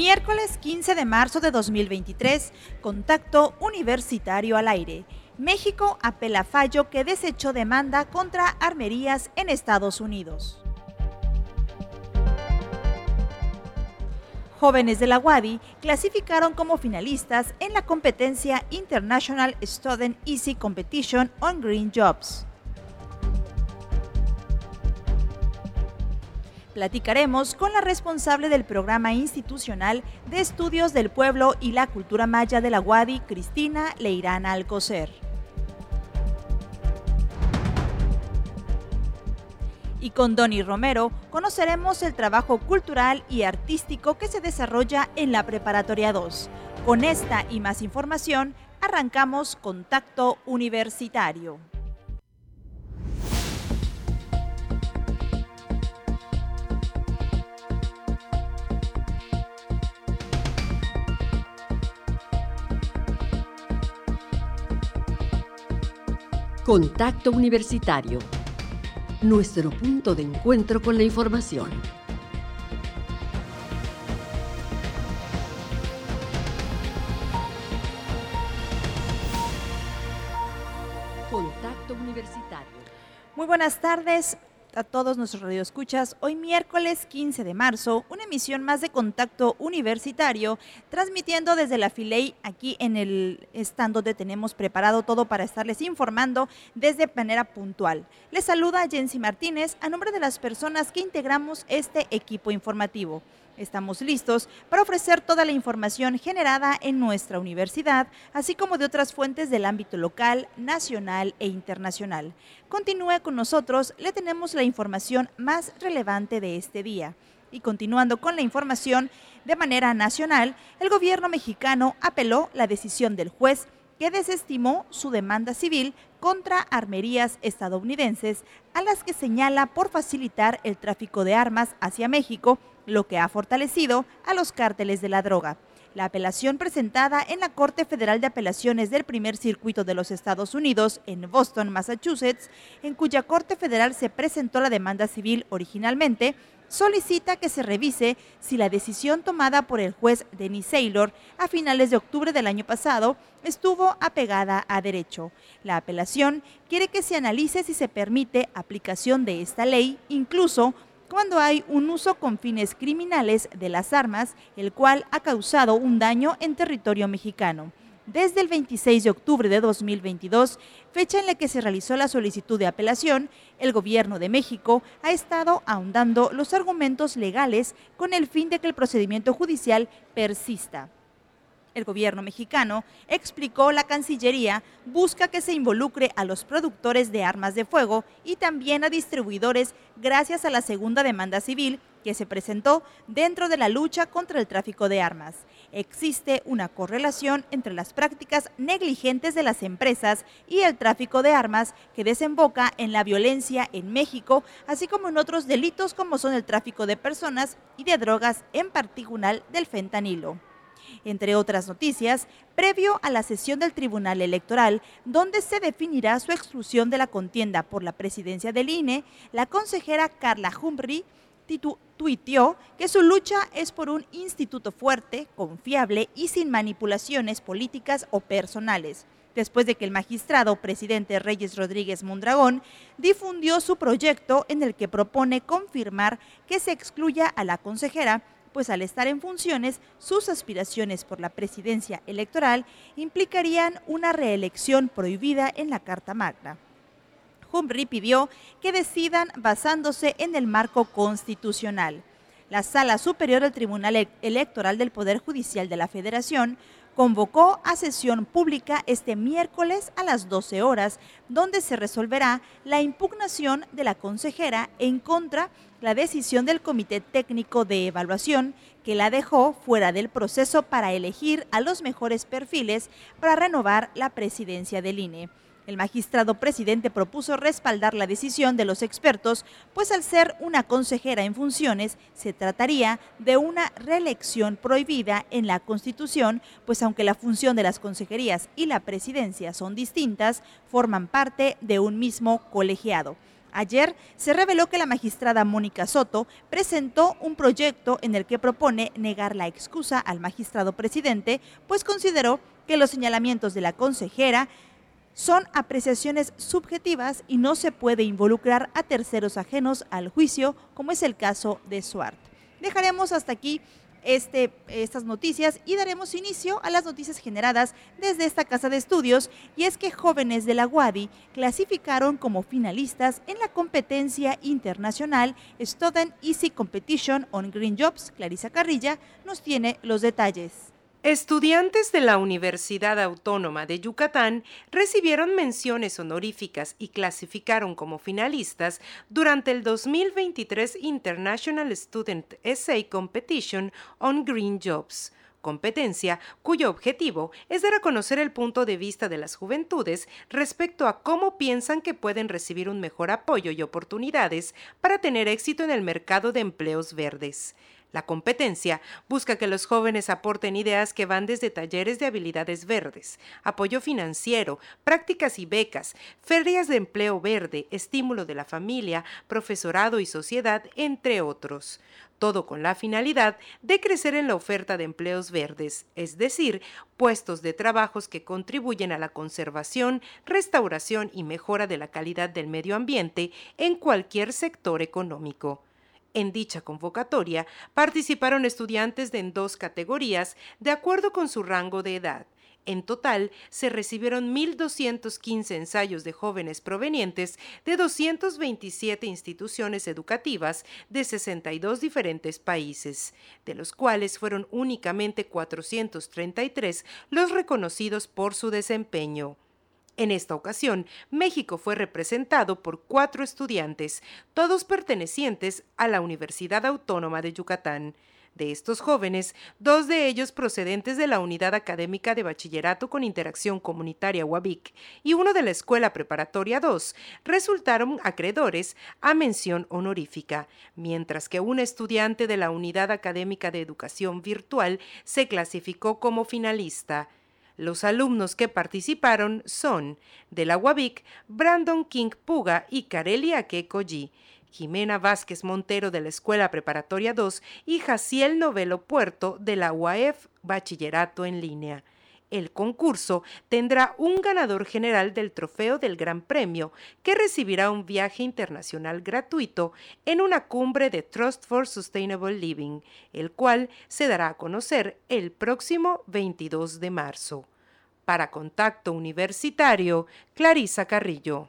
Miércoles 15 de marzo de 2023, contacto universitario al aire. México apela fallo que desechó demanda contra armerías en Estados Unidos. Jóvenes de la UADI clasificaron como finalistas en la competencia International Student Easy Competition on Green Jobs. Platicaremos con la responsable del programa institucional de estudios del pueblo y la cultura maya de la UADI, Cristina Leirana Alcocer. Y con Donny Romero conoceremos el trabajo cultural y artístico que se desarrolla en la Preparatoria 2. Con esta y más información, arrancamos Contacto Universitario. Contacto Universitario. Nuestro punto de encuentro con la información. Contacto Universitario. Muy buenas tardes a todos nuestros radioescuchas. Hoy miércoles 15 de marzo, una emisión más de Contacto Universitario, transmitiendo desde la Filey aquí en el stand donde tenemos preparado todo para estarles informando desde manera puntual. Les saluda Jensi Martínez a nombre de las personas que integramos este equipo informativo. Estamos listos para ofrecer toda la información generada en nuestra universidad, así como de otras fuentes del ámbito local, nacional e internacional. Continúe con nosotros, le tenemos la información más relevante de este día. Y continuando con la información, de manera nacional, el gobierno mexicano apeló la decisión del juez que desestimó su demanda civil contra armerías estadounidenses, a las que señala por facilitar el tráfico de armas hacia México lo que ha fortalecido a los cárteles de la droga. La apelación presentada en la Corte Federal de Apelaciones del Primer Circuito de los Estados Unidos en Boston, Massachusetts, en cuya Corte Federal se presentó la demanda civil originalmente, solicita que se revise si la decisión tomada por el juez Denis Saylor a finales de octubre del año pasado estuvo apegada a derecho. La apelación quiere que se analice si se permite aplicación de esta ley, incluso cuando hay un uso con fines criminales de las armas, el cual ha causado un daño en territorio mexicano. Desde el 26 de octubre de 2022, fecha en la que se realizó la solicitud de apelación, el gobierno de México ha estado ahondando los argumentos legales con el fin de que el procedimiento judicial persista. El gobierno mexicano, explicó la Cancillería, busca que se involucre a los productores de armas de fuego y también a distribuidores gracias a la segunda demanda civil que se presentó dentro de la lucha contra el tráfico de armas. Existe una correlación entre las prácticas negligentes de las empresas y el tráfico de armas que desemboca en la violencia en México, así como en otros delitos como son el tráfico de personas y de drogas, en particular del fentanilo entre otras noticias, previo a la sesión del Tribunal Electoral, donde se definirá su exclusión de la contienda por la presidencia del INE, la consejera Carla Humphrey tuiteó que su lucha es por un instituto fuerte, confiable y sin manipulaciones políticas o personales. Después de que el magistrado presidente Reyes Rodríguez Mondragón difundió su proyecto en el que propone confirmar que se excluya a la consejera pues al estar en funciones, sus aspiraciones por la presidencia electoral implicarían una reelección prohibida en la Carta Magna. Humphrey pidió que decidan basándose en el marco constitucional. La Sala Superior del Tribunal Electoral del Poder Judicial de la Federación convocó a sesión pública este miércoles a las 12 horas, donde se resolverá la impugnación de la consejera en contra la decisión del Comité Técnico de Evaluación que la dejó fuera del proceso para elegir a los mejores perfiles para renovar la presidencia del INE. El magistrado presidente propuso respaldar la decisión de los expertos, pues al ser una consejera en funciones, se trataría de una reelección prohibida en la Constitución, pues aunque la función de las consejerías y la presidencia son distintas, forman parte de un mismo colegiado. Ayer se reveló que la magistrada Mónica Soto presentó un proyecto en el que propone negar la excusa al magistrado presidente, pues consideró que los señalamientos de la consejera son apreciaciones subjetivas y no se puede involucrar a terceros ajenos al juicio, como es el caso de Suart. Dejaremos hasta aquí este, estas noticias y daremos inicio a las noticias generadas desde esta casa de estudios y es que jóvenes de la UADI clasificaron como finalistas en la competencia internacional Student Easy Competition on Green Jobs. Clarisa Carrilla nos tiene los detalles. Estudiantes de la Universidad Autónoma de Yucatán recibieron menciones honoríficas y clasificaron como finalistas durante el 2023 International Student Essay Competition on Green Jobs competencia cuyo objetivo es dar a conocer el punto de vista de las juventudes respecto a cómo piensan que pueden recibir un mejor apoyo y oportunidades para tener éxito en el mercado de empleos verdes. La competencia busca que los jóvenes aporten ideas que van desde talleres de habilidades verdes, apoyo financiero, prácticas y becas, ferias de empleo verde, estímulo de la familia, profesorado y sociedad, entre otros. Todo con la finalidad de crecer en la oferta de empleos verdes, es decir, puestos de trabajos que contribuyen a la conservación, restauración y mejora de la calidad del medio ambiente en cualquier sector económico. En dicha convocatoria participaron estudiantes de en dos categorías de acuerdo con su rango de edad. En total, se recibieron 1.215 ensayos de jóvenes provenientes de 227 instituciones educativas de 62 diferentes países, de los cuales fueron únicamente 433 los reconocidos por su desempeño. En esta ocasión, México fue representado por cuatro estudiantes, todos pertenecientes a la Universidad Autónoma de Yucatán. De estos jóvenes, dos de ellos procedentes de la Unidad Académica de Bachillerato con Interacción Comunitaria UABIC y uno de la Escuela Preparatoria 2, resultaron acreedores a mención honorífica, mientras que un estudiante de la Unidad Académica de Educación Virtual se clasificó como finalista. Los alumnos que participaron son de la UABIC, Brandon King Puga y Carelia Kekoji, Jimena Vázquez Montero de la Escuela Preparatoria 2 y Jaciel Novelo Puerto de la UAF Bachillerato en Línea. El concurso tendrá un ganador general del trofeo del Gran Premio, que recibirá un viaje internacional gratuito en una cumbre de Trust for Sustainable Living, el cual se dará a conocer el próximo 22 de marzo. Para Contacto Universitario, Clarisa Carrillo.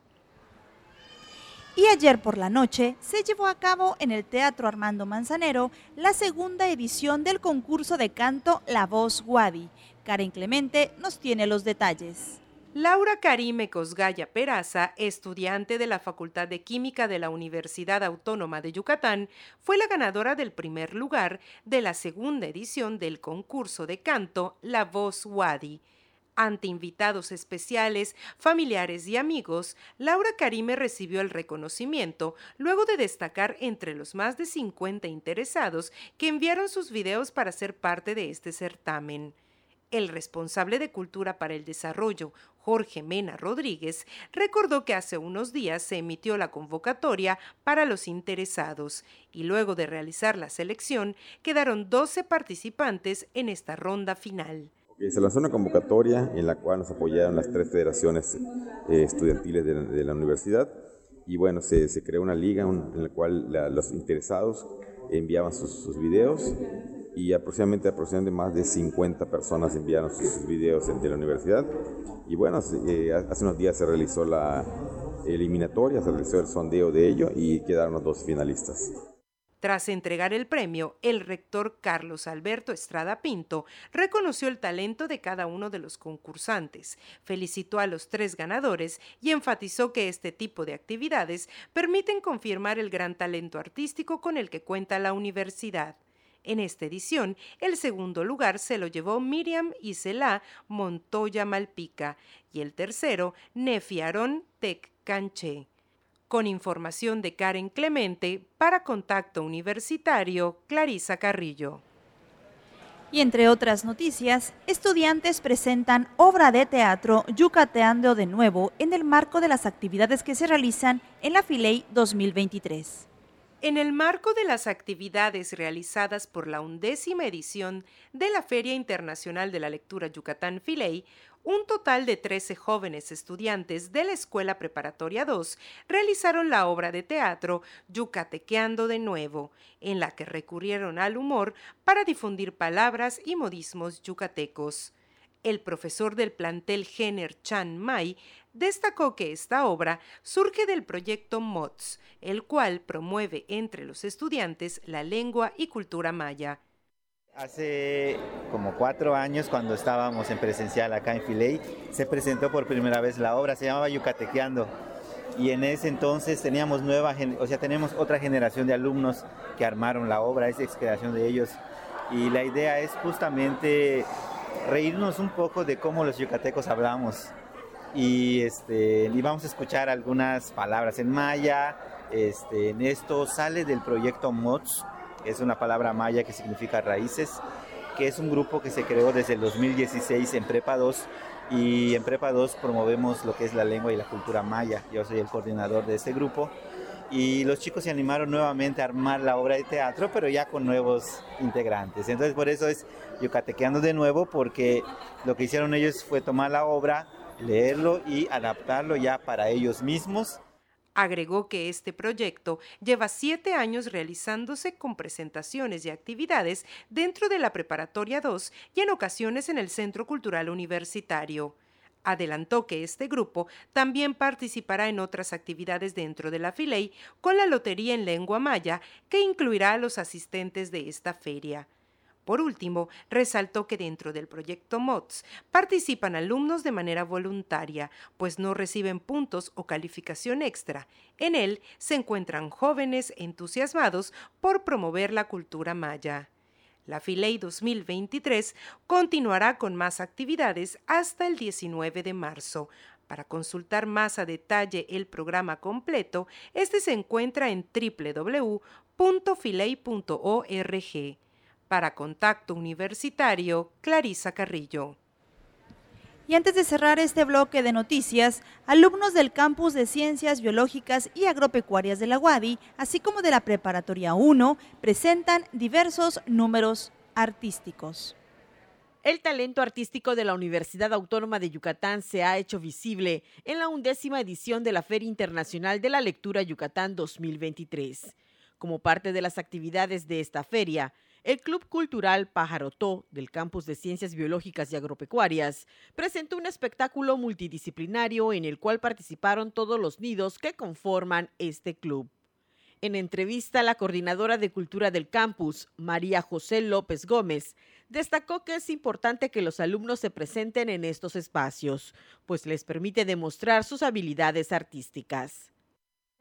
Y ayer por la noche se llevó a cabo en el Teatro Armando Manzanero la segunda edición del concurso de canto La Voz Guadi. Karen Clemente nos tiene los detalles. Laura Karime Cosgaya Peraza, estudiante de la Facultad de Química de la Universidad Autónoma de Yucatán, fue la ganadora del primer lugar de la segunda edición del concurso de canto La Voz Wadi. Ante invitados especiales, familiares y amigos, Laura Karime recibió el reconocimiento luego de destacar entre los más de 50 interesados que enviaron sus videos para ser parte de este certamen. El responsable de Cultura para el Desarrollo, Jorge Mena Rodríguez, recordó que hace unos días se emitió la convocatoria para los interesados y luego de realizar la selección quedaron 12 participantes en esta ronda final. Se lanzó una convocatoria en la cual nos apoyaron las tres federaciones eh, estudiantiles de la, universidad y bueno, se, creó una liga en la cual los interesados enviaban sus, videos y aproximadamente, aproximadamente más de 50 personas enviaron sus, videos de la universidad y bueno, eh, hace unos días se realizó la eliminatoria, se realizó el sondeo de ello y quedaron los dos finalistas. Tras entregar el premio, el rector Carlos Alberto Estrada Pinto reconoció el talento de cada uno de los concursantes, felicitó a los tres ganadores y enfatizó que este tipo de actividades permiten confirmar el gran talento artístico con el que cuenta la universidad. En esta edición, el segundo lugar se lo llevó Miriam Isela Montoya Malpica y el tercero, Nefi Aarón Tec Canché. Con información de Karen Clemente, para Contacto Universitario, Clarisa Carrillo. Y entre otras noticias, estudiantes presentan obra de teatro Yucateando de nuevo en el marco de las actividades que se realizan en la Filey 2023. En el marco de las actividades realizadas por la undécima edición de la Feria Internacional de la Lectura Yucatán Filey, un total de 13 jóvenes estudiantes de la Escuela Preparatoria 2 realizaron la obra de teatro Yucatequeando de nuevo, en la que recurrieron al humor para difundir palabras y modismos yucatecos. El profesor del plantel Jenner Chan Mai destacó que esta obra surge del proyecto MOTS, el cual promueve entre los estudiantes la lengua y cultura maya. Hace como cuatro años, cuando estábamos en presencial acá en Filey, se presentó por primera vez la obra, se llamaba Yucatequeando. Y en ese entonces teníamos nueva, o sea, tenemos otra generación de alumnos que armaron la obra, es creación de ellos. Y la idea es justamente reírnos un poco de cómo los yucatecos hablamos. Y, este, y vamos a escuchar algunas palabras en maya. Este, en esto sale del proyecto MOTS, es una palabra maya que significa raíces, que es un grupo que se creó desde el 2016 en Prepa 2 y en Prepa 2 promovemos lo que es la lengua y la cultura maya. Yo soy el coordinador de este grupo y los chicos se animaron nuevamente a armar la obra de teatro, pero ya con nuevos integrantes. Entonces por eso es yucatequeando de nuevo, porque lo que hicieron ellos fue tomar la obra, leerlo y adaptarlo ya para ellos mismos Agregó que este proyecto lleva siete años realizándose con presentaciones y actividades dentro de la Preparatoria 2 y en ocasiones en el Centro Cultural Universitario. Adelantó que este grupo también participará en otras actividades dentro de la Filey con la Lotería en Lengua Maya, que incluirá a los asistentes de esta feria. Por último, resaltó que dentro del proyecto MOTS participan alumnos de manera voluntaria, pues no reciben puntos o calificación extra. En él se encuentran jóvenes entusiasmados por promover la cultura maya. La Filey 2023 continuará con más actividades hasta el 19 de marzo. Para consultar más a detalle el programa completo, este se encuentra en www.filey.org. Para Contacto Universitario, Clarisa Carrillo. Y antes de cerrar este bloque de noticias, alumnos del campus de Ciencias Biológicas y Agropecuarias de la UADI, así como de la Preparatoria 1, presentan diversos números artísticos. El talento artístico de la Universidad Autónoma de Yucatán se ha hecho visible en la undécima edición de la Feria Internacional de la Lectura Yucatán 2023. Como parte de las actividades de esta feria, el Club Cultural Pajarotó del Campus de Ciencias Biológicas y Agropecuarias presentó un espectáculo multidisciplinario en el cual participaron todos los nidos que conforman este club. En entrevista, la coordinadora de cultura del campus, María José López Gómez, destacó que es importante que los alumnos se presenten en estos espacios, pues les permite demostrar sus habilidades artísticas.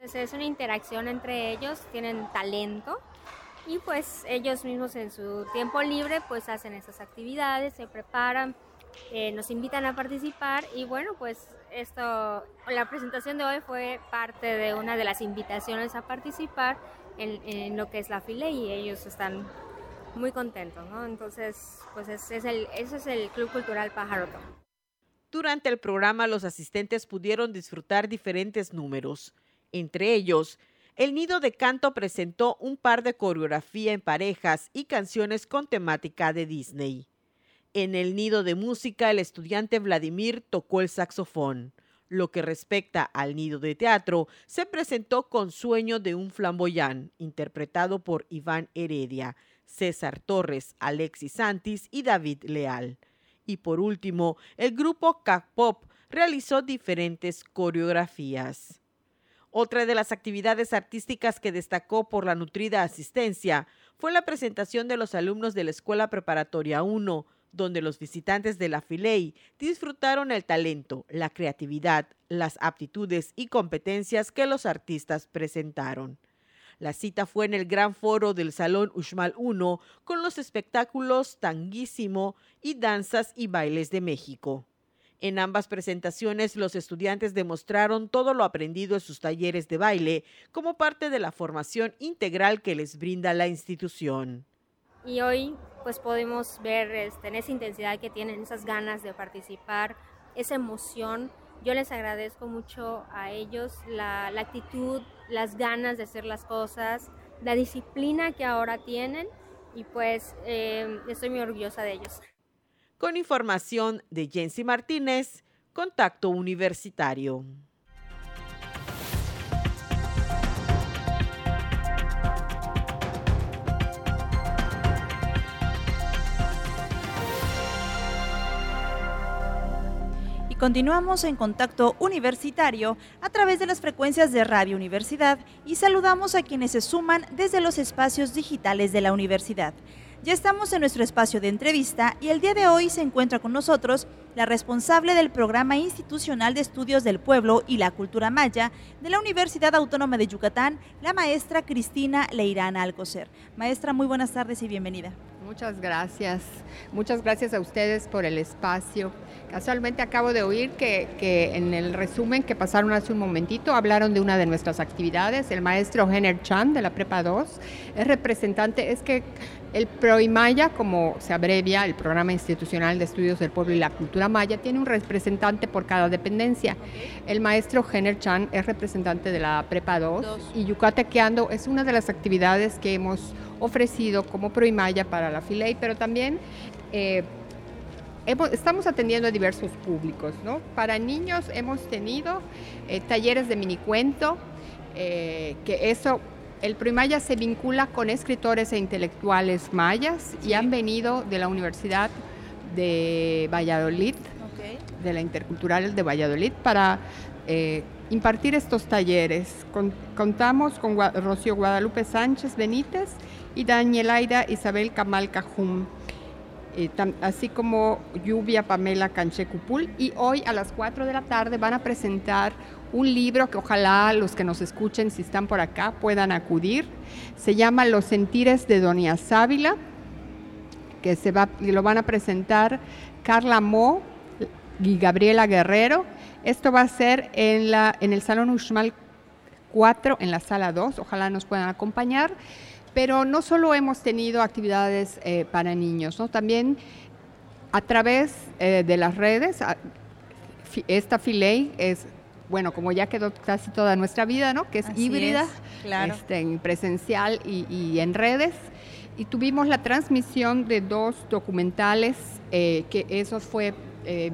Es una interacción entre ellos, tienen talento y pues ellos mismos en su tiempo libre pues hacen esas actividades, se preparan, eh, nos invitan a participar y bueno pues esto, la presentación de hoy fue parte de una de las invitaciones a participar en, lo que es la file y ellos están muy contentos, ¿no? Entonces pues es, el, ese es el Club Cultural Pajaroto. Durante el programa los asistentes pudieron disfrutar diferentes números, entre ellos el Nido de Canto presentó un par de coreografía en parejas y canciones con temática de Disney. En el Nido de Música, el estudiante Vladimir tocó el saxofón. Lo que respecta al nido de teatro, se presentó con Sueño de un flamboyán, interpretado por Iván Heredia, César Torres, Alexis Santis y David Leal. Y por último, el grupo K-Pop realizó diferentes coreografías. Otra de las actividades artísticas que destacó por la nutrida asistencia fue la presentación de los alumnos de la Escuela Preparatoria 1, donde los visitantes de la Filey disfrutaron el talento, la creatividad, las aptitudes y competencias que los artistas presentaron. La cita fue en el gran foro del Salón Uxmal 1 con los espectáculos Tanguísimo y Danzas y Bailes de México. En ambas presentaciones, los estudiantes demostraron todo lo aprendido en sus talleres de baile como parte de la formación integral que les brinda la institución. y hoy pues podemos ver este, en esa intensidad que tienen, esas ganas de participar, esa emoción. Yo les agradezco mucho a ellos la, actitud, las ganas de hacer las cosas, la disciplina que ahora tienen y pues eh, estoy muy orgullosa de ellos. Con información de Jensi Martínez, Contacto Universitario. Continuamos en contacto universitario a través de las frecuencias de Radio Universidad y saludamos a quienes se suman desde los espacios digitales de la universidad. Ya estamos en nuestro espacio de entrevista y el día de hoy se encuentra con nosotros la responsable del Programa Institucional de Estudios del Pueblo y la Cultura Maya de la Universidad Autónoma de Yucatán, la maestra Cristina Leirana Alcocer. Maestra, muy buenas tardes y bienvenida. Muchas gracias. Muchas gracias a ustedes por el espacio. Casualmente acabo de oír que, en el resumen que pasaron hace un momentito hablaron de una de nuestras actividades. El maestro Henner Chan de la Prepa 2 es representante, es que el PROIMAYA, como se abrevia, el Programa Institucional de Estudios del Pueblo y la Cultura Maya, tiene un representante por cada dependencia. El maestro Henner Chan es representante de la Prepa 2, y Yucatequeando es una de las actividades que hemos ofrecido como PROIMAYA para la FILEI, pero también eh, estamos atendiendo a diversos públicos, ¿no? Para niños hemos tenido eh, talleres de minicuento, eh, que eso, el Primaya se vincula con escritores e intelectuales mayas y han venido de la Universidad de Valladolid, de la Intercultural de Valladolid, para eh, impartir estos talleres. contamos con Rocío Guadalupe Sánchez Benítez y Danielaida Isabel Camal Cajum. Eh, así como Lluvia Pamela Canchecupul. Y hoy a las 4 de la tarde van a presentar un libro que ojalá los que nos escuchen, si están por acá, puedan acudir. Se llama Los Sentires de Doña Sábila, que se va, lo van a presentar Carla Mo y Gabriela Guerrero. Esto va a ser en, la, en el Salón Uxmal 4, en la sala 2. Ojalá nos puedan acompañar. Pero no solo hemos tenido actividades eh, para niños, ¿no? también a través eh, de las redes, esta Filey es, bueno, como ya quedó casi toda nuestra vida, ¿no? que es híbrida, este, en presencial y, en redes. Y tuvimos la transmisión de dos documentales, eh, que eso fue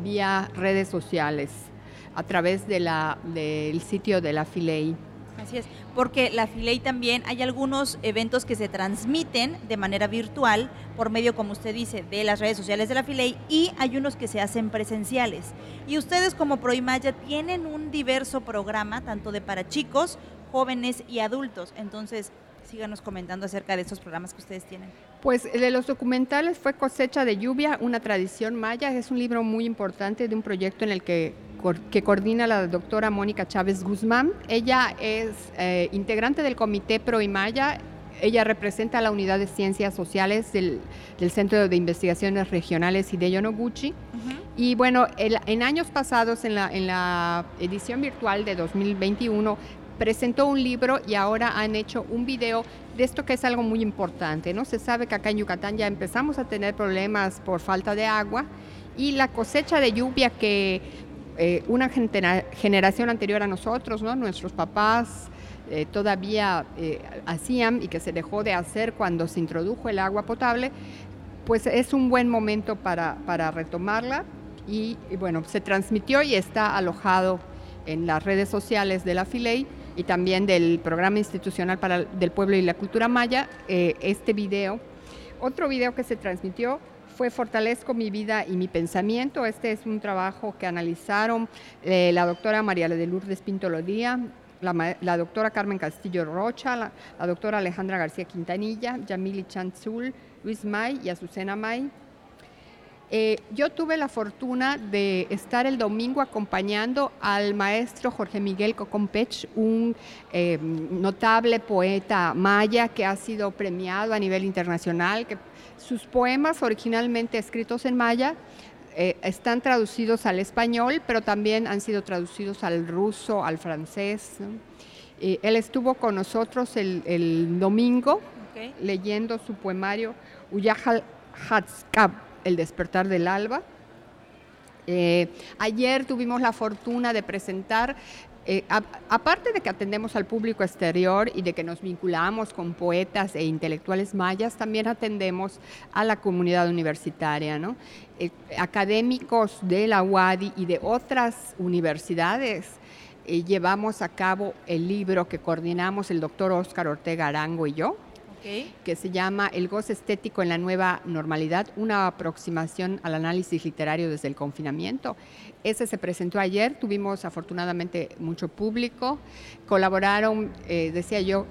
vía redes sociales, a través de la, del sitio de la Filey. Así es, porque la Filey también hay algunos eventos que se transmiten de manera virtual por medio, como usted dice, de las redes sociales de la Filey y hay unos que se hacen presenciales. Y ustedes como Proimaya tienen un diverso programa, tanto de para chicos, jóvenes y adultos. Entonces, síganos comentando acerca de esos programas que ustedes tienen. Pues de los documentales fue Cosecha de Lluvia, una tradición maya. Es un libro muy importante de un proyecto en el que que coordina la doctora Mónica Chávez Guzmán. Ella es eh, integrante del Comité Pro Maya. Ella representa a la Unidad de Ciencias Sociales del, Centro de Investigaciones Regionales Hideo Noguchi. Y bueno, en años pasados, en la, en la edición virtual de 2021, presentó un libro y ahora han hecho un video de esto que es algo muy importante, ¿no? Se sabe que acá en Yucatán ya empezamos a tener problemas por falta de agua y la cosecha de lluvia que eh, una generación anterior a nosotros, ¿no? nuestros papás eh, todavía eh, hacían y que se dejó de hacer cuando se introdujo el agua potable, pues es un buen momento para, para retomarla y, bueno, se transmitió y está alojado en las redes sociales de la FILEI y también del Programa Institucional para, del Pueblo y la Cultura Maya, este video. Otro video que se transmitió fue Fortalezco mi vida y mi pensamiento. Este es un trabajo que analizaron eh, la doctora María de Lourdes Pinto Lodía, la, doctora Carmen Castillo Rocha, la, doctora Alejandra García Quintanilla, Yamili Chanzul, Luis May y Azucena May. Eh, yo tuve la fortuna de estar el domingo acompañando al maestro Jorge Miguel Cocompech, un eh, notable poeta maya que ha sido premiado a nivel internacional, sus poemas, originalmente escritos en maya, eh, están traducidos al español, pero también han sido traducidos al ruso, al francés. él estuvo con nosotros el, domingo leyendo su poemario Uyahal Hatskab, El despertar del alba. Eh, ayer tuvimos la fortuna de presentar eh, aparte de que atendemos al público exterior y de que nos vinculamos con poetas e intelectuales mayas, también atendemos a la comunidad universitaria, ¿no? Eh, académicos de la UADI y de otras universidades. Eh, llevamos a cabo el libro que coordinamos el doctor Óscar Ortega Arango y yo, que se llama El gozo estético en la nueva normalidad, una aproximación al análisis literario desde el confinamiento. Ese se presentó ayer, tuvimos afortunadamente mucho público, colaboraron, eh, decía yo,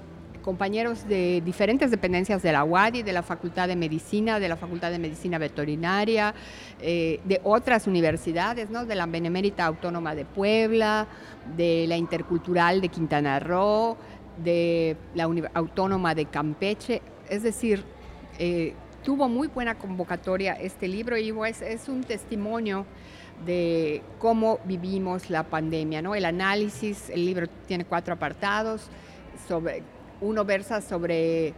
compañeros de diferentes dependencias de la UADI, de la Facultad de Medicina, de la Facultad de Medicina Veterinaria, eh, de otras universidades, ¿no? de la Benemérita Autónoma de Puebla, de la Intercultural de Quintana Roo, de la Autónoma de Campeche. Es decir, eh, tuvo muy buena convocatoria este libro y es, es un testimonio de cómo vivimos la pandemia, ¿no? El análisis, el libro tiene cuatro apartados, sobre, uno versa sobre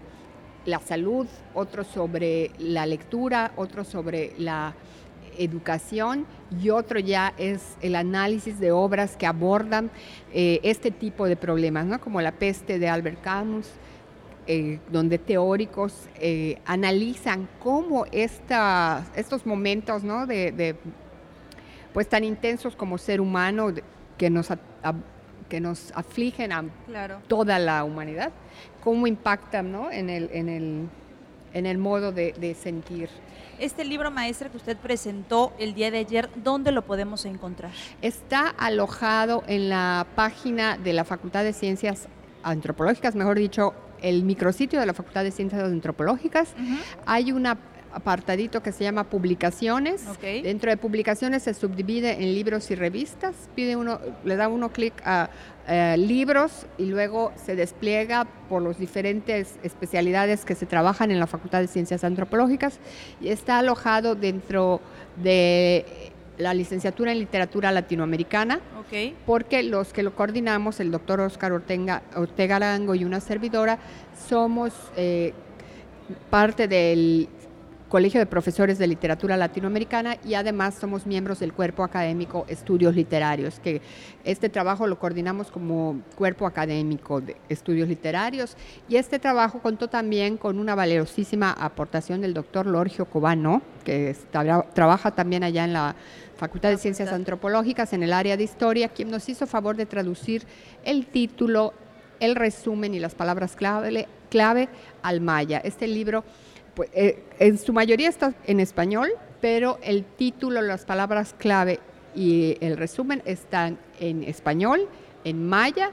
la salud, otro sobre la lectura, otro sobre la educación y otro ya es el análisis de obras que abordan eh, este tipo de problemas, ¿no? como la peste de Albert Camus, eh, donde teóricos eh, analizan cómo estos momentos ¿no? de pues tan intensos como ser humano que nos, que nos afligen a toda la humanidad, cómo impactan ¿no? en, el, en, el, en el modo de, de sentir. Este libro maestra que usted presentó el día de ayer, ¿dónde lo podemos encontrar? Está alojado en la página de la Facultad de Ciencias Antropológicas, mejor dicho, el micrositio de la Facultad de Ciencias Antropológicas. Hay una apartadito que se llama publicaciones. Dentro de publicaciones se subdivide en libros y revistas. Pide uno, le da uno clic a libros y luego se despliega por las diferentes especialidades que se trabajan en la Facultad de Ciencias Antropológicas y está alojado dentro de la licenciatura en literatura latinoamericana, porque los que lo coordinamos, el doctor Oscar Ortega, Ortega Arango y una servidora, somos eh, parte del Colegio de Profesores de Literatura Latinoamericana y además somos miembros del Cuerpo Académico Estudios Literarios, que este trabajo lo coordinamos como Cuerpo Académico de Estudios Literarios y este trabajo contó también con una valiosísima aportación del doctor Lorgio Cobano, que trabaja también allá en la Facultad de Ciencias Antropológicas en el área de Historia, quien nos hizo favor de traducir el título, el resumen y las palabras clave, clave al maya. Este libro pues, eh, en su mayoría está en español, pero el título, las palabras clave y el resumen están en español, en maya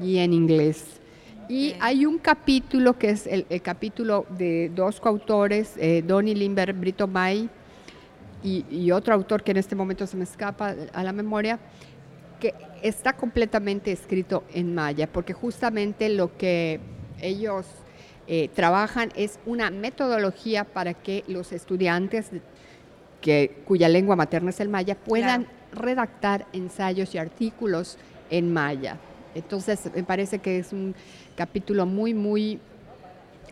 y en inglés. Y hay un capítulo que es el, capítulo de dos coautores, eh, Donny Limber, Brito May y, y, otro autor que en este momento se me escapa a la memoria, que está completamente escrito en maya, porque justamente lo que ellos eh, trabajan es una metodología para que los estudiantes que, cuya lengua materna es el maya puedan redactar ensayos y artículos en maya. Entonces, me parece que es un capítulo muy, muy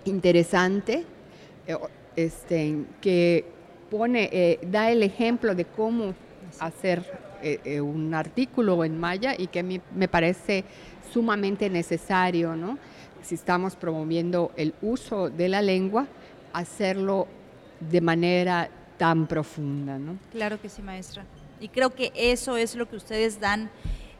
interesante, eh, este, que pone, eh, da el ejemplo de cómo hacer un artículo en maya y que me parece sumamente necesario, ¿no? Si estamos promoviendo el uso de la lengua, hacerlo de manera tan profunda. ¿no? Claro que sí, maestra. Y creo que eso es lo que ustedes dan,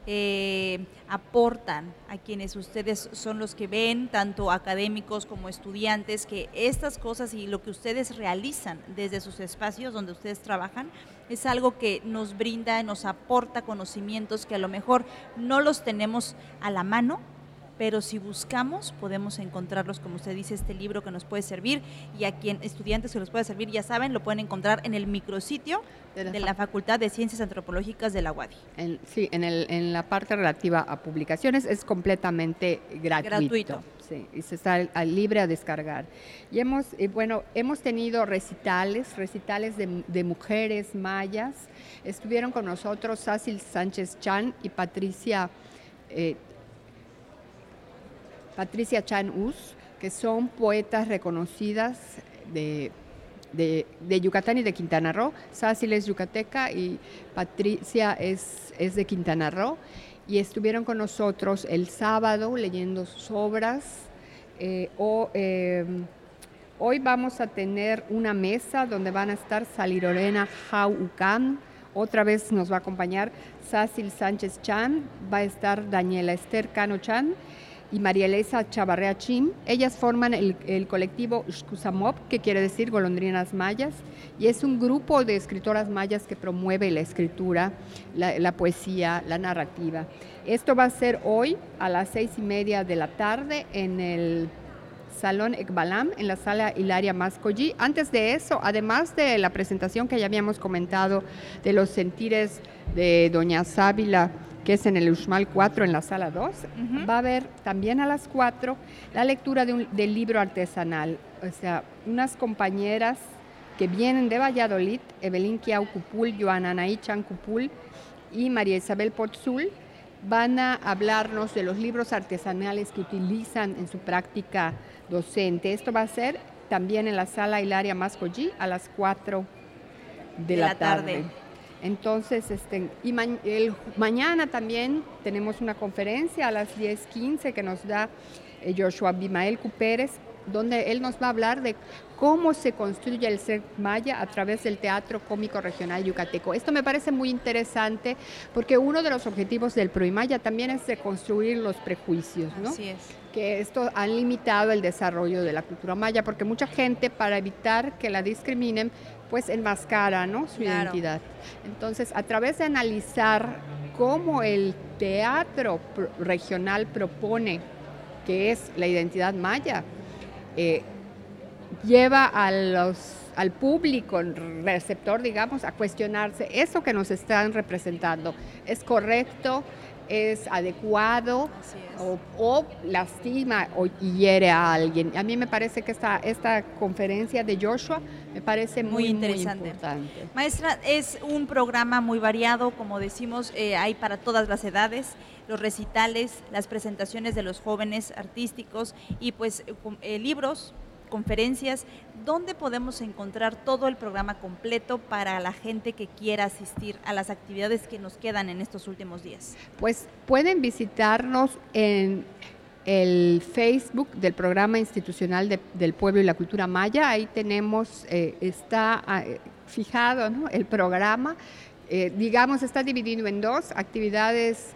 eh, aportan a quienes ustedes son los que ven, tanto académicos como estudiantes, que estas cosas y lo que ustedes realizan desde sus espacios donde ustedes trabajan es algo que nos brinda, nos aporta conocimientos que a lo mejor no los tenemos a la mano, pero si buscamos podemos encontrarlos, como usted dice, este libro que nos puede servir y a quien estudiantes que los puede servir, ya saben, lo pueden encontrar en el micrositio de la, Facultad de Ciencias Antropológicas de la UADI. sí, en, el, en la parte relativa a publicaciones es completamente gratuito. Gratuito. Sí, y se está libre a descargar. Y hemos, bueno, hemos tenido recitales, recitales de, mujeres mayas. Estuvieron con nosotros Sácil Sánchez Chan y Patricia eh, Patricia Chan Us, que son poetas reconocidas de, de, Yucatán y de Quintana Roo. Sácil es yucateca y Patricia es, es de Quintana Roo. Y estuvieron con nosotros el sábado leyendo sus obras. Eh, em, hoy vamos a tener una mesa donde van a estar Salirorena Jaucán, otra vez nos va a acompañar Sácil Sánchez Chan, va a estar Daniela Esther Cano Chan y María Elisa Chavarrea Chim. Ellas forman el, colectivo Xcusamop, que quiere decir golondrinas mayas, y es un grupo de escritoras mayas que promueve la escritura, la, poesía, la narrativa. Esto va a ser hoy a las seis y media de la tarde en el Salón Ekbalam, en la sala Hilaria Mascollí. Antes de eso, además de la presentación que ya habíamos comentado de los sentires de Doña Sábila, que es en el Uxmal 4 en la sala 2. Va a haber también a las 4 la lectura de un, del libro artesanal. O sea, unas compañeras que vienen de Valladolid, Evelyn Kiau Cupul, Joana Anaí Chan Cupul y María Isabel Potzul, van a hablarnos de los libros artesanales que utilizan en su práctica docente. Esto va a ser también en la sala Hilaria Mascollí a las 4 de, la, tarde. Entonces, este, y el, mañana también tenemos una conferencia a las 10.15 que nos da eh, Joshua Bimael Cupérez, donde él nos va a hablar de cómo se construye el ser maya a través del Teatro Cómico Regional Yucateco. Esto me parece muy interesante porque uno de los objetivos del Proimaya también es reconstruir los prejuicios, ¿no? Así es. Que esto ha limitado el desarrollo de la cultura maya porque mucha gente para evitar que la discriminen pues enmascara ¿no? su identidad. Entonces, a través de analizar cómo el teatro regional propone que es la identidad maya, eh, lleva a los, al público receptor, digamos, a cuestionarse, ¿eso que nos están representando es correcto? Es adecuado O, lastima o hiere a alguien. A mí me parece que esta, esta conferencia de Joshua me parece muy, interesante. importante. Maestra, es un programa muy variado, como decimos, eh, hay para todas las edades, los recitales, las presentaciones de los jóvenes artísticos y pues eh, libros conferencias, ¿dónde podemos encontrar todo el programa completo para la gente que quiera asistir a las actividades que nos quedan en estos últimos días? Pues pueden visitarnos en el Facebook del Programa Institucional del Pueblo y la Cultura Maya. Ahí tenemos, eh, está ah, fijado el programa. Eh, digamos, está dividido en dos actividades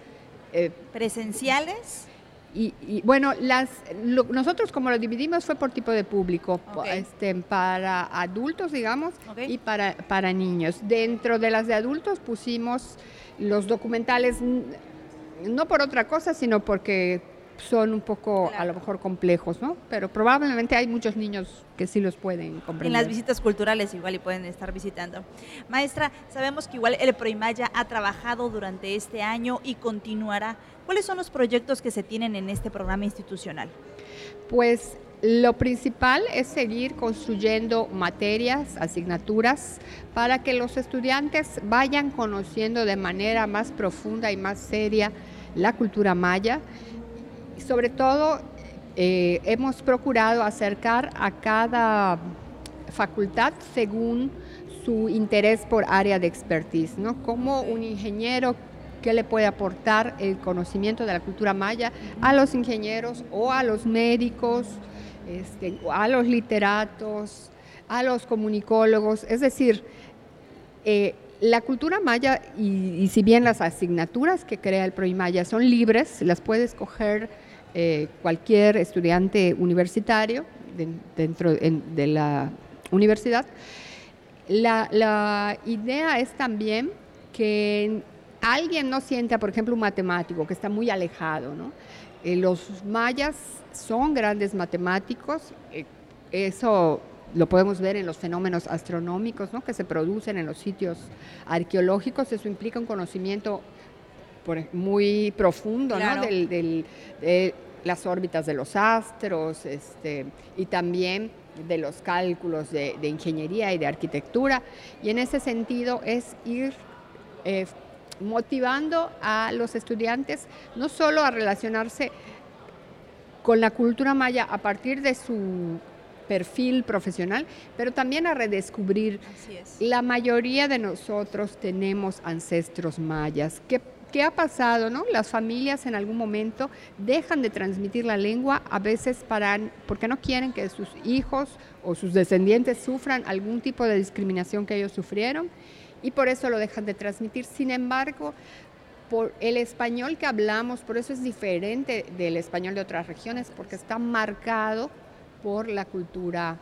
eh, presenciales y, bueno, las, nosotros como lo dividimos fue por tipo de público, este, para adultos, digamos, y para, para niños. Dentro de las de adultos pusimos los documentales, no por otra cosa, sino porque son un poco a lo mejor complejos, ¿no? Pero probablemente hay muchos niños que sí los pueden comprender. En las visitas culturales igual y pueden estar visitando. Maestra, sabemos que igual el Proimaya ha trabajado durante este año y continuará. ¿Cuáles son los proyectos que se tienen en este programa institucional? Pues lo principal es seguir construyendo materias, asignaturas, para que los estudiantes vayan conociendo de manera más profunda y más seria la cultura maya sobre todo eh, hemos procurado acercar a cada facultad según su interés por área de expertise, ¿no? Como un ingeniero que le puede aportar el conocimiento de la cultura maya a los ingenieros o a los médicos, este, a los literatos, a los comunicólogos, es decir, eh, la cultura maya, y, si bien las asignaturas que crea el ProImaya son libres, las puede escoger eh, cualquier estudiante universitario dentro de la universidad. La, idea es también que alguien no sienta, por ejemplo, un matemático que está muy alejado. Eh, los mayas son grandes matemáticos, eh, eso lo podemos ver en los fenómenos astronómicos que se producen en los sitios arqueológicos, eso implica un conocimiento muy profundo de las órbitas de los astros este, y también de los cálculos de, ingeniería y de arquitectura. Y en ese sentido es ir eh, motivando a los estudiantes no solo a relacionarse con la cultura maya a partir de su perfil profesional, pero también a redescubrir. La mayoría de nosotros tenemos ancestros mayas. ¿Qué, ¿Qué, ha pasado? No? Las familias en algún momento dejan de transmitir la lengua, a veces para, porque no quieren que sus hijos o sus descendientes sufran algún tipo de discriminación que ellos sufrieron y por eso lo dejan de transmitir. Sin embargo, por el español que hablamos, por eso es diferente del español de otras regiones, porque está marcado por la cultura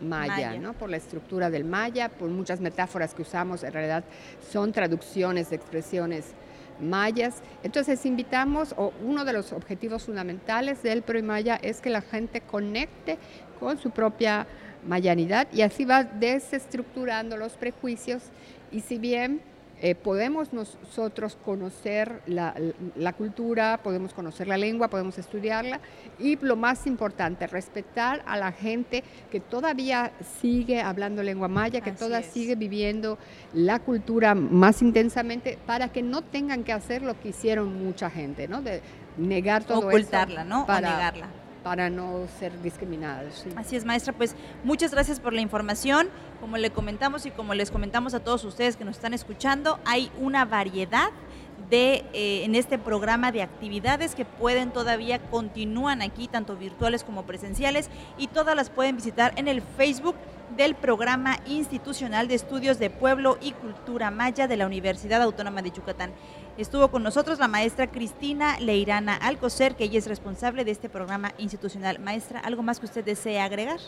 maya, ¿no? por la estructura del maya, por muchas metáforas que usamos, en realidad son traducciones de expresiones mayas. Entonces invitamos, o uno de los objetivos fundamentales del Pro Maya es que la gente conecte con su propia mayanidad y así va desestructurando los prejuicios y si bien eh, podemos nosotros conocer la, cultura, podemos conocer la lengua, podemos estudiarla y lo más importante, respetar a la gente que todavía sigue hablando lengua maya, que todavía sigue viviendo la cultura más intensamente para que no tengan que hacer lo que hicieron mucha gente, ¿no? De negar todo Ocultarla, eso. ¿no? Para, o negarla para no ser discriminados. Así es, maestra. Pues muchas gracias por la información. Como le comentamos y como les comentamos a todos ustedes que nos están escuchando, hay una variedad de eh, en este programa de actividades que pueden todavía continúan aquí, tanto virtuales como presenciales, y todas las pueden visitar en el Facebook del Programa Institucional de Estudios de Pueblo y Cultura Maya de la Universidad Autónoma de Yucatán. Estuvo con nosotros la maestra Cristina Leirana Alcocer, que ella es responsable de este programa institucional. Maestra, ¿algo más que usted desee agregar?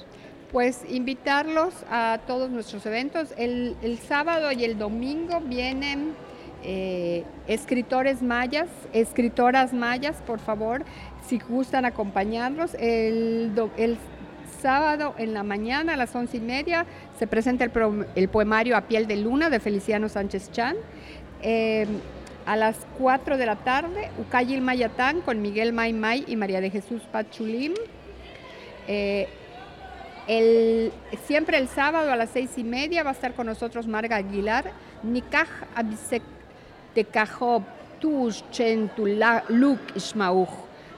Pues invitarlos a todos nuestros eventos. El, sábado y el domingo vienen eh, escritores mayas, escritoras mayas, por favor, si gustan acompañarlos. El, sábado en la mañana a las once y media se presenta el, poemario A piel de luna de Feliciano Sánchez Chan. Eh, a las 4 de la tarde, Ucayil Mayatán con Miguel May May y María de Jesús Pachulim. Eh, siempre el sábado a las seis y media va a estar con nosotros Marga Aguilar. Nikaj Abisek Tekajob Tush Luk.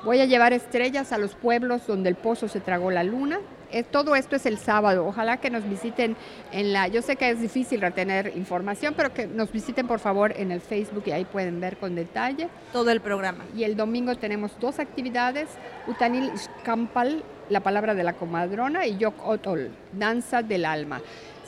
Voy a llevar estrellas a los pueblos donde el pozo se tragó la luna todo esto es el sábado. Ojalá que nos visiten en la. Yo sé que es difícil retener información, pero que nos visiten por favor en el Facebook y ahí pueden ver con detalle. Todo el programa. Y el domingo tenemos dos actividades: Utanil Kampal, la palabra de la comadrona, y Yok Otol, danza del alma.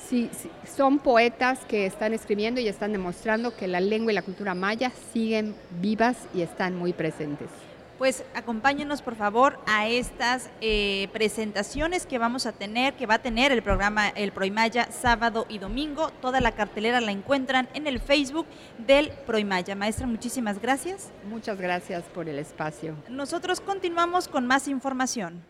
Sí, son poetas que están escribiendo y están demostrando que la lengua y la cultura maya siguen vivas y están muy presentes pues acompáñenos por favor a estas eh, presentaciones que vamos a tener, que va a tener el programa El Proimaya sábado y domingo. Toda la cartelera la encuentran en el Facebook del Proimaya. Maestra, muchísimas gracias. Muchas gracias por el espacio. Nosotros continuamos con más información.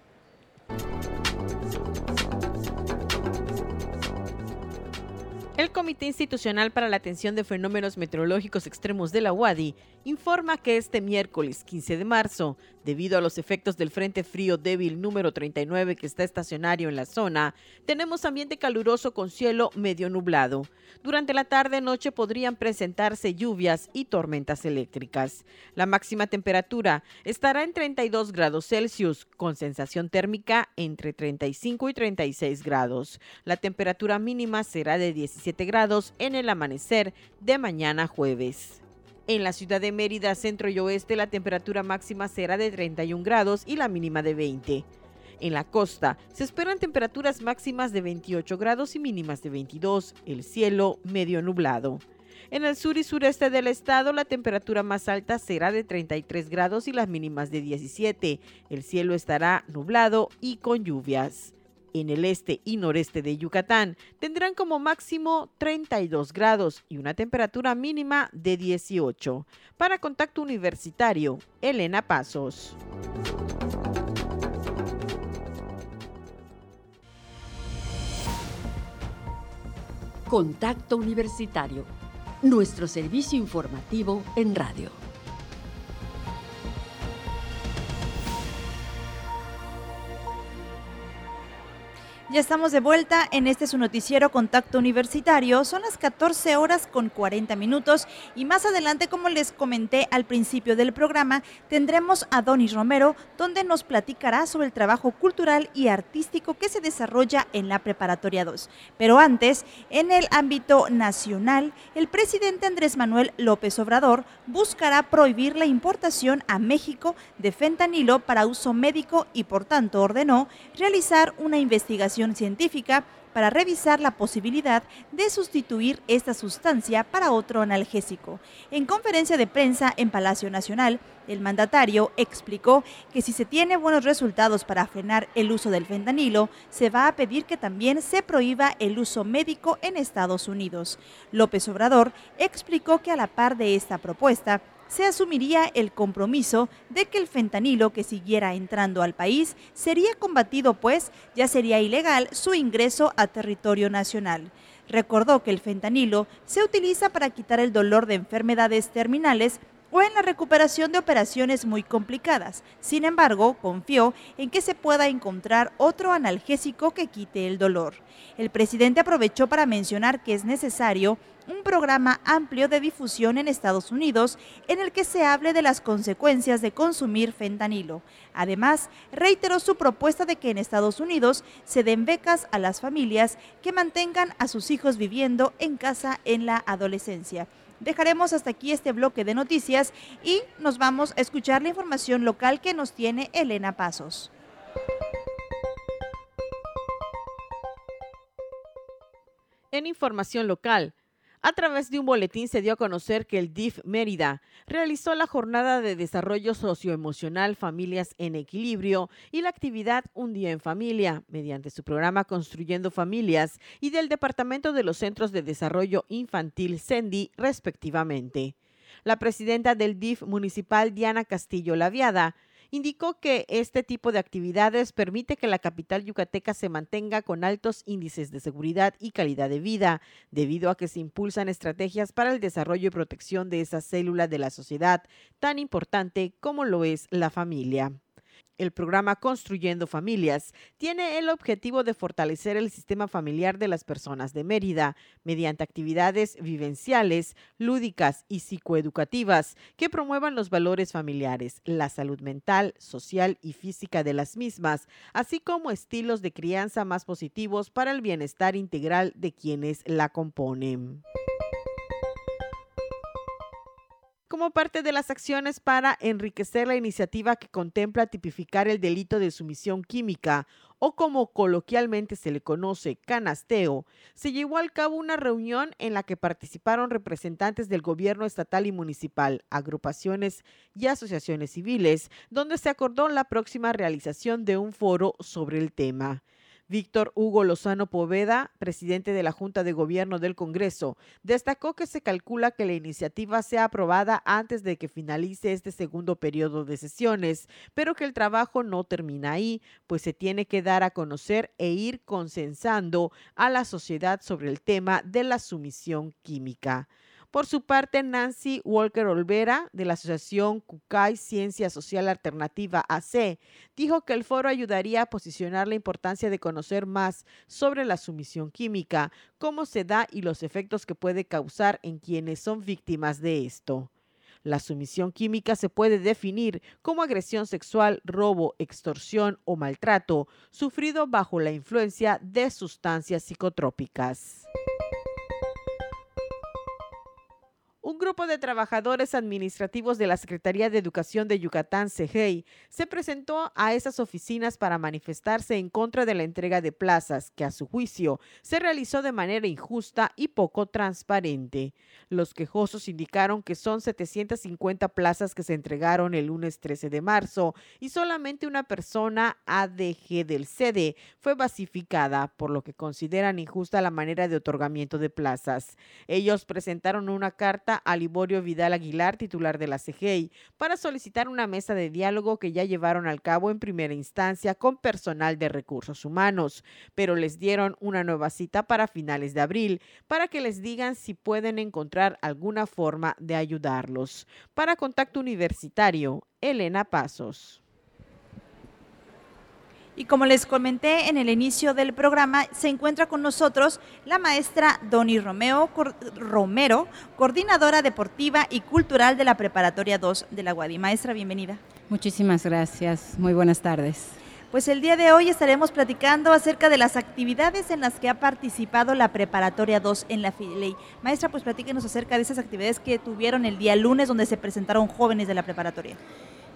El Comité Institucional para la Atención de Fenómenos Meteorológicos Extremos de la UADI informa que este miércoles 15 de marzo, debido a los efectos del Frente Frío Débil número 39 que está estacionario en la zona, tenemos ambiente caluroso con cielo medio nublado. Durante la tarde-noche podrían presentarse lluvias y tormentas eléctricas. La máxima temperatura estará en 32 grados Celsius, con sensación térmica entre 35 y 36 grados. La temperatura mínima será de 17 grados en el amanecer de mañana jueves. En la ciudad de Mérida, centro y oeste, la temperatura máxima será de 31 grados y la mínima de 20. En la costa se esperan temperaturas máximas de 28 grados y mínimas de 22, el cielo medio nublado. En el sur y sureste del estado la temperatura más alta será de 33 grados y las mínimas de 17. El cielo estará nublado y con lluvias en el este y noreste de Yucatán tendrán como máximo 32 grados y una temperatura mínima de 18. Para Contacto Universitario, Elena Pasos. Contacto Universitario, nuestro servicio informativo en radio. Ya estamos de vuelta en este su noticiero Contacto Universitario. Son las 14 horas con 40 minutos y más adelante, como les comenté al principio del programa, tendremos a Donis Romero, donde nos platicará sobre el trabajo cultural y artístico que se desarrolla en la Preparatoria 2. Pero antes, en el ámbito nacional, el presidente Andrés Manuel López Obrador buscará prohibir la importación a México de fentanilo para uso médico y por tanto ordenó realizar una investigación científica para revisar la posibilidad de sustituir esta sustancia para otro analgésico. En conferencia de prensa en Palacio Nacional, el mandatario explicó que si se tiene buenos resultados para frenar el uso del fentanilo, se va a pedir que también se prohíba el uso médico en Estados Unidos. López Obrador explicó que a la par de esta propuesta, se asumiría el compromiso de que el fentanilo que siguiera entrando al país sería combatido, pues ya sería ilegal su ingreso a territorio nacional. Recordó que el fentanilo se utiliza para quitar el dolor de enfermedades terminales o en la recuperación de operaciones muy complicadas. Sin embargo, confió en que se pueda encontrar otro analgésico que quite el dolor. El presidente aprovechó para mencionar que es necesario un programa amplio de difusión en Estados Unidos en el que se hable de las consecuencias de consumir fentanilo. Además, reiteró su propuesta de que en Estados Unidos se den becas a las familias que mantengan a sus hijos viviendo en casa en la adolescencia. Dejaremos hasta aquí este bloque de noticias y nos vamos a escuchar la información local que nos tiene Elena Pasos. En información local, a través de un boletín se dio a conocer que el DIF Mérida realizó la jornada de desarrollo socioemocional Familias en Equilibrio y la actividad Un Día en Familia mediante su programa Construyendo Familias y del Departamento de los Centros de Desarrollo Infantil CENDI respectivamente. La presidenta del DIF municipal Diana Castillo Laviada indicó que este tipo de actividades permite que la capital yucateca se mantenga con altos índices de seguridad y calidad de vida, debido a que se impulsan estrategias para el desarrollo y protección de esa célula de la sociedad tan importante como lo es la familia. El programa Construyendo Familias tiene el objetivo de fortalecer el sistema familiar de las personas de Mérida mediante actividades vivenciales, lúdicas y psicoeducativas que promuevan los valores familiares, la salud mental, social y física de las mismas, así como estilos de crianza más positivos para el bienestar integral de quienes la componen como parte de las acciones para enriquecer la iniciativa que contempla tipificar el delito de sumisión química o como coloquialmente se le conoce, canasteo, se llevó al cabo una reunión en la que participaron representantes del gobierno estatal y municipal, agrupaciones y asociaciones civiles, donde se acordó la próxima realización de un foro sobre el tema. Víctor Hugo Lozano Poveda, presidente de la Junta de Gobierno del Congreso, destacó que se calcula que la iniciativa sea aprobada antes de que finalice este segundo periodo de sesiones, pero que el trabajo no termina ahí, pues se tiene que dar a conocer e ir consensando a la sociedad sobre el tema de la sumisión química. Por su parte, Nancy Walker Olvera, de la Asociación CUCAI Ciencia Social Alternativa AC, dijo que el foro ayudaría a posicionar la importancia de conocer más sobre la sumisión química, cómo se da y los efectos que puede causar en quienes son víctimas de esto. La sumisión química se puede definir como agresión sexual, robo, extorsión o maltrato sufrido bajo la influencia de sustancias psicotrópicas. Un grupo de trabajadores administrativos de la Secretaría de Educación de Yucatán, CEGEI, se presentó a esas oficinas para manifestarse en contra de la entrega de plazas, que a su juicio se realizó de manera injusta y poco transparente. Los quejosos indicaron que son 750 plazas que se entregaron el lunes 13 de marzo y solamente una persona ADG del CD fue basificada, por lo que consideran injusta la manera de otorgamiento de plazas. Ellos presentaron una carta a Liborio Vidal Aguilar, titular de la CGI, para solicitar una mesa de diálogo que ya llevaron al cabo en primera instancia con personal de recursos humanos, pero les dieron una nueva cita para finales de abril para que les digan si pueden encontrar alguna forma de ayudarlos. Para Contacto Universitario, Elena Pasos. Y como les comenté en el inicio del programa, se encuentra con nosotros la maestra Doni Romeo Romero, coordinadora deportiva y cultural de la Preparatoria 2 de la Guadi. Maestra, bienvenida. Muchísimas gracias. Muy buenas tardes. Pues el día de hoy estaremos platicando acerca de las actividades en las que ha participado la Preparatoria 2 en la FILEI. Maestra, pues platíquenos acerca de esas actividades que tuvieron el día lunes donde se presentaron jóvenes de la preparatoria.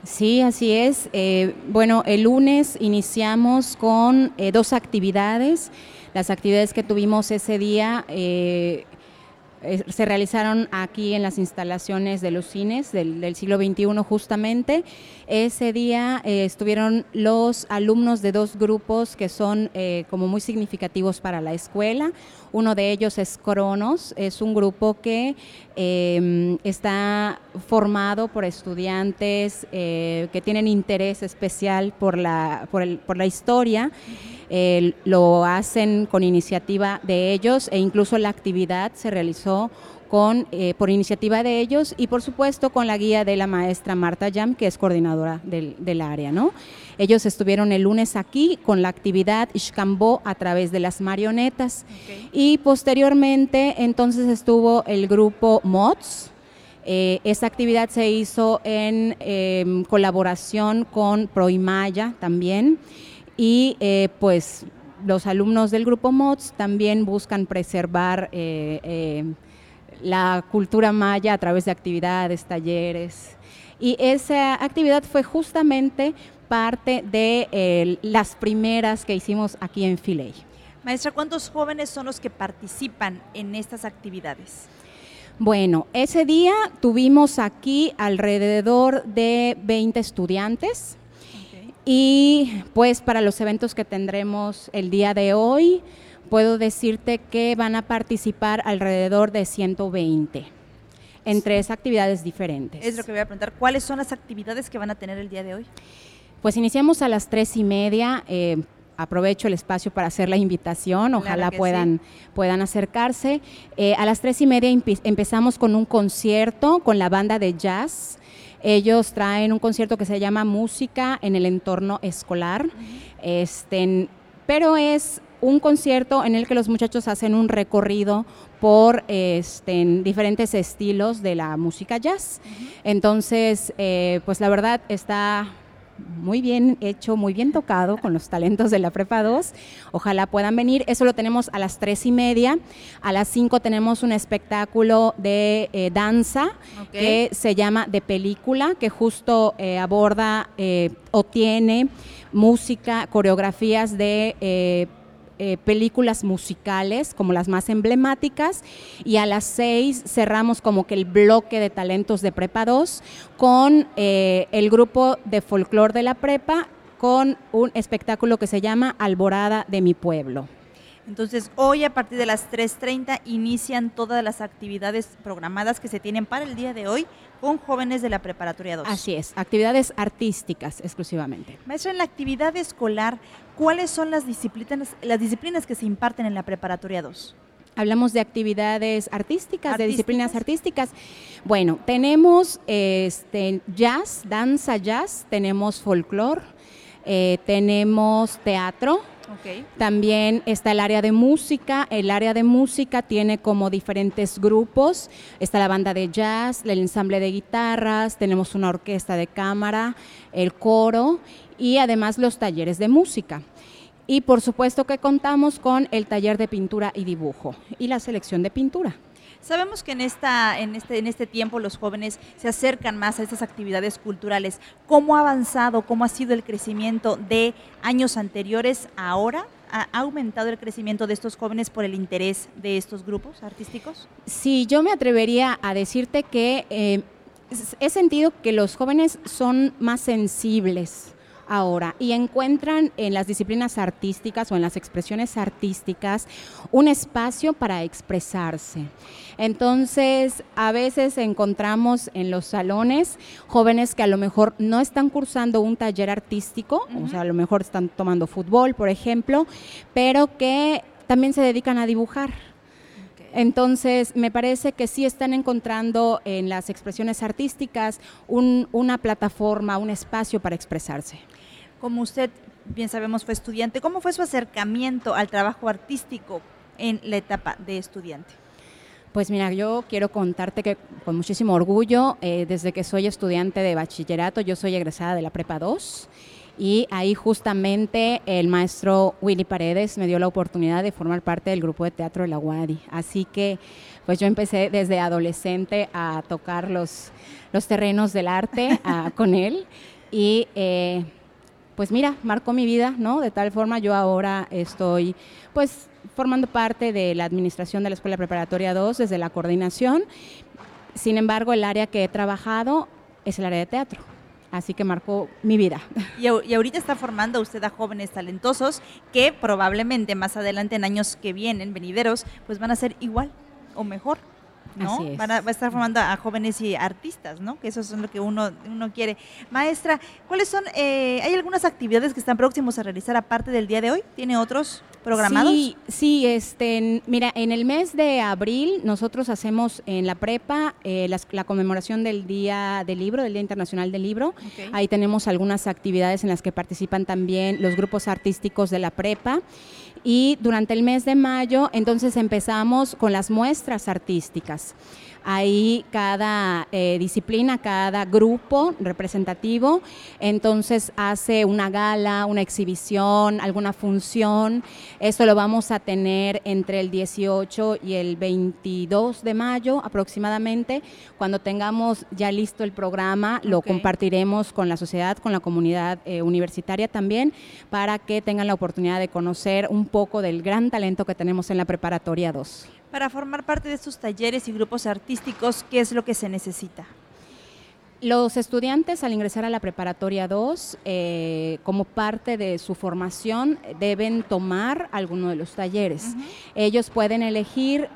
Sí, así es. Eh, bueno, el lunes iniciamos con eh, dos actividades. Las actividades que tuvimos ese día eh, se realizaron aquí en las instalaciones de los cines del, siglo XXI justamente. Ese día estuvieron los alumnos de dos grupos que son como muy significativos para la escuela. Uno de ellos es Cronos, es un grupo que em, está formado por estudiantes eh, que tienen interés especial por la, por, por la historia. Lo hacen con iniciativa de ellos e incluso la actividad se realizó con, eh, por iniciativa de ellos y por supuesto con la guía de la maestra Marta Yam, que es coordinadora del, del área. ¿no? Ellos estuvieron el lunes aquí con la actividad Ishkambo a través de las marionetas y posteriormente entonces estuvo el grupo MOTS. Eh, esta actividad se hizo en em, colaboración con Proimaya también y eh, pues los alumnos del grupo MOTS también buscan preservar la cultura maya a través de actividades, talleres. Y esa actividad fue justamente parte de las primeras que hicimos aquí en Filey. Maestra, ¿cuántos jóvenes son los que participan en estas actividades? Bueno, ese día tuvimos aquí alrededor de 20 estudiantes y pues para los eventos que tendremos el día de hoy, puedo decirte que van a participar alrededor de 120 en tres actividades diferentes. Es lo que voy a preguntar. ¿Cuáles son las actividades que van a tener el día de hoy? Pues iniciamos a las tres y media. Eh, aprovecho el espacio para hacer la invitación, ojalá puedan, puedan acercarse. Eh, a las tres y media empezamos con un concierto con la banda de jazz. Ellos traen un concierto que se llama Música en el entorno escolar, este, pero es un concierto en el que los muchachos hacen un recorrido por este, diferentes estilos de la música jazz. Entonces, eh, pues la verdad está muy bien hecho, muy bien tocado con los talentos de la Prepa 2. Ojalá puedan venir. Eso lo tenemos a las tres y media. A las cinco tenemos un espectáculo de eh, danza que se llama De Película, que justo eh, aborda o tiene música, coreografías de eh, películas musicales como las más emblemáticas y a las seis cerramos como que el bloque de talentos de Prepa 2 con eh, el grupo de folclore de la Prepa con un espectáculo que se llama Alborada de mi pueblo. Entonces, hoy a partir de las 3.30 inician todas las actividades programadas que se tienen para el día de hoy con jóvenes de la Preparatoria 2. Así es, actividades artísticas exclusivamente. Maestra, en la actividad escolar, ¿cuáles son las disciplinas, las disciplinas que se imparten en la Preparatoria 2? Hablamos de actividades artísticas, de disciplinas artísticas. Bueno, tenemos este, jazz, danza jazz, tenemos folclore, eh, tenemos teatro, también está el área de música. El área de música tiene como diferentes grupos. Está la banda de jazz, el ensamble de guitarras, tenemos una orquesta de cámara, el coro y además los talleres de música. Y por supuesto que contamos con el taller de pintura y dibujo y la selección de pintura. Sabemos que en, esta, en, este, en este tiempo los jóvenes se acercan más a estas actividades culturales. ¿Cómo ha avanzado, cómo ha sido el crecimiento de años anteriores ahora? ¿Ha aumentado el crecimiento de estos jóvenes por el interés de estos grupos artísticos? Sí, yo me atrevería a decirte que eh, he sentido que los jóvenes son más sensibles ahora y encuentran en las disciplinas artísticas o en las expresiones artísticas un espacio para expresarse. Entonces, a veces encontramos en los salones jóvenes que a lo mejor no están cursando un taller artístico, o sea, a lo mejor están tomando fútbol, por ejemplo, pero que también se dedican a dibujar. Entonces, me parece que sí están encontrando en las expresiones artísticas una plataforma, un espacio para expresarse. Como usted bien sabemos fue estudiante. ¿Cómo fue su acercamiento al trabajo artístico en la etapa de estudiante? Pues mira, yo quiero contarte que con muchísimo orgullo, eh, desde que soy estudiante de bachillerato, yo soy egresada de la Prepa 2 y ahí justamente el maestro Willy Paredes me dio la oportunidad de formar parte del grupo de teatro de la UADI. Así que pues yo empecé desde adolescente a tocar los, los terrenos del arte con él y eh, pues mira, marcó mi vida, ¿no? De tal forma yo ahora estoy pues formando parte de la administración de la Escuela Preparatoria 2 desde la coordinación. Sin embargo, el área que he trabajado es el área de teatro. Así que marcó mi vida. Y, ahorita está formando usted a jóvenes talentosos que probablemente más adelante en años que vienen, venideros, pues van a ser igual o mejor. ¿No? Van a, va a estar formando a jóvenes y artistas, ¿no? Que eso es lo que uno, uno quiere. Maestra, ¿cuáles son, eh, hay algunas actividades que están próximos a realizar aparte del día de hoy? ¿Tiene otros programados? Sí, sí, este, mira, en el mes de abril nosotros hacemos en la prepa eh, la, conmemoración del Día del Libro, del Día Internacional del Libro. Ahí tenemos algunas actividades en las que participan también los grupos artísticos de la prepa. Y durante el mes de mayo, entonces empezamos con las muestras artísticas. Ahí cada eh, disciplina, cada grupo representativo, entonces hace una gala, una exhibición, alguna función. Eso lo vamos a tener entre el 18 y el 22 de mayo aproximadamente. Cuando tengamos ya listo el programa, lo compartiremos con la sociedad, con la comunidad eh, universitaria también, para que tengan la oportunidad de conocer un poco del gran talento que tenemos en la preparatoria 2. Para formar parte de estos talleres y grupos artísticos, ¿qué es lo que se necesita? Los estudiantes al ingresar a la preparatoria 2, eh, como parte de su formación, deben tomar alguno de los talleres. Ellos pueden elegir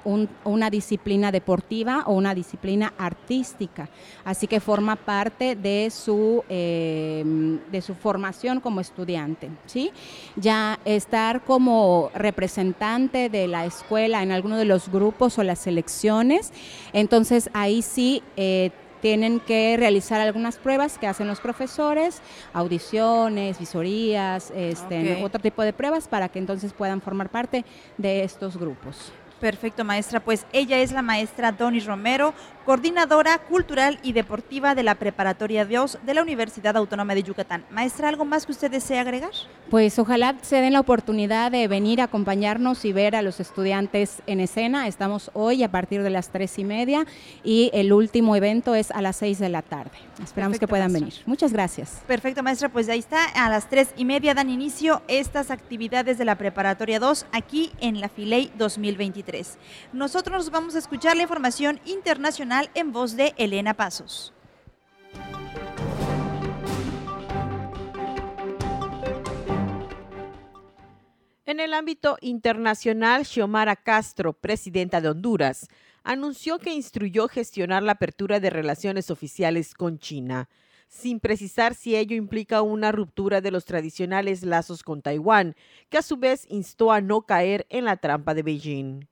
una disciplina deportiva o una disciplina artística, así que forma parte de su, em, de su formación como estudiante. ¿sí? Ya estar como representante de la escuela en alguno de los grupos o las selecciones, entonces ahí sí eh, tienen que realizar algunas pruebas que hacen los profesores, audiciones, visorías, este, otro tipo de pruebas para que entonces puedan formar parte de estos grupos. Perfecto, maestra. Pues ella es la maestra Donis Romero, coordinadora cultural y deportiva de la Preparatoria 2 de la Universidad Autónoma de Yucatán. Maestra, ¿algo más que usted desee agregar? Pues ojalá se den la oportunidad de venir a acompañarnos y ver a los estudiantes en escena. Estamos hoy a partir de las tres y media y el último evento es a las seis de la tarde. Esperamos que puedan venir. Muchas gracias. Perfecto, maestra. Pues ahí está. A las tres y media dan inicio estas actividades de la Preparatoria 2 aquí en la Filey 2023. Nosotros nos vamos a escuchar la información internacional en voz de Elena Pasos. En el ámbito internacional, Xiomara Castro, presidenta de Honduras, anunció que instruyó gestionar la apertura de relaciones oficiales con China sin precisar si ello implica una ruptura de los tradicionales lazos con Taiwán, que a su vez instó a no caer en la trampa de Beijing.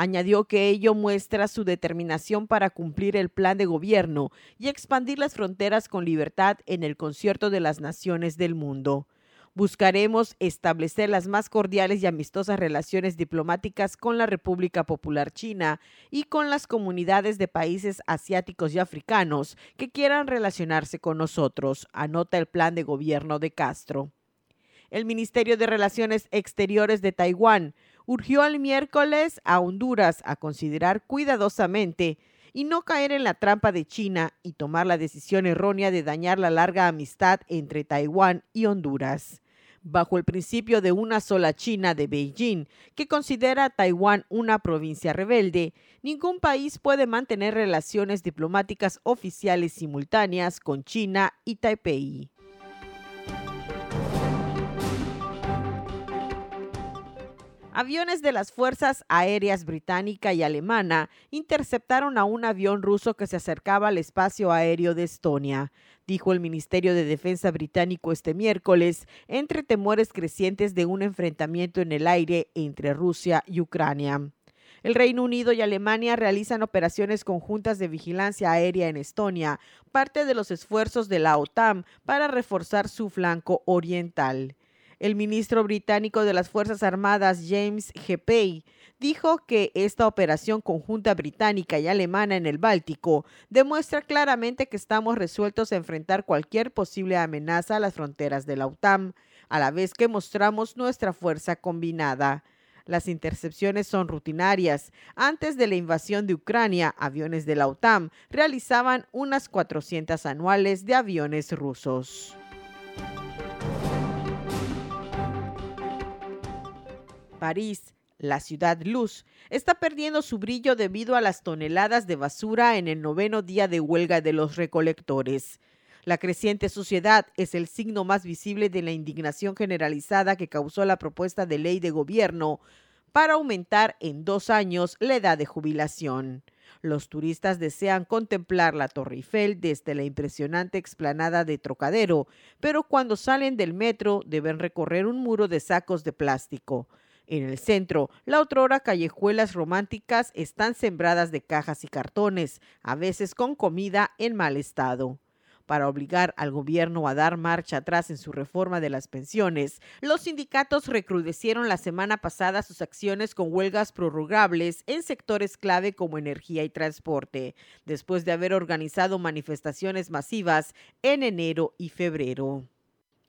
Añadió que ello muestra su determinación para cumplir el plan de gobierno y expandir las fronteras con libertad en el concierto de las naciones del mundo. Buscaremos establecer las más cordiales y amistosas relaciones diplomáticas con la República Popular China y con las comunidades de países asiáticos y africanos que quieran relacionarse con nosotros, anota el plan de gobierno de Castro. El Ministerio de Relaciones Exteriores de Taiwán urgió al miércoles a Honduras a considerar cuidadosamente y no caer en la trampa de China y tomar la decisión errónea de dañar la larga amistad entre Taiwán y Honduras. Bajo el principio de una sola China de Beijing, que considera a Taiwán una provincia rebelde, ningún país puede mantener relaciones diplomáticas oficiales simultáneas con China y Taipei. Aviones de las Fuerzas Aéreas Británica y Alemana interceptaron a un avión ruso que se acercaba al espacio aéreo de Estonia, dijo el Ministerio de Defensa británico este miércoles, entre temores crecientes de un enfrentamiento en el aire entre Rusia y Ucrania. El Reino Unido y Alemania realizan operaciones conjuntas de vigilancia aérea en Estonia, parte de los esfuerzos de la OTAN para reforzar su flanco oriental. El ministro británico de las Fuerzas Armadas, James G. dijo que esta operación conjunta británica y alemana en el Báltico demuestra claramente que estamos resueltos a enfrentar cualquier posible amenaza a las fronteras de la OTAN, a la vez que mostramos nuestra fuerza combinada. Las intercepciones son rutinarias. Antes de la invasión de Ucrania, aviones de la OTAN realizaban unas 400 anuales de aviones rusos. París, la ciudad luz, está perdiendo su brillo debido a las toneladas de basura en el noveno día de huelga de los recolectores. La creciente suciedad es el signo más visible de la indignación generalizada que causó la propuesta de ley de gobierno para aumentar en dos años la edad de jubilación. Los turistas desean contemplar la Torre Eiffel desde la impresionante explanada de Trocadero, pero cuando salen del metro deben recorrer un muro de sacos de plástico. En el centro, la otrora callejuelas románticas están sembradas de cajas y cartones, a veces con comida en mal estado para obligar al gobierno a dar marcha atrás en su reforma de las pensiones, los sindicatos recrudecieron la semana pasada sus acciones con huelgas prorrogables en sectores clave como energía y transporte, después de haber organizado manifestaciones masivas en enero y febrero.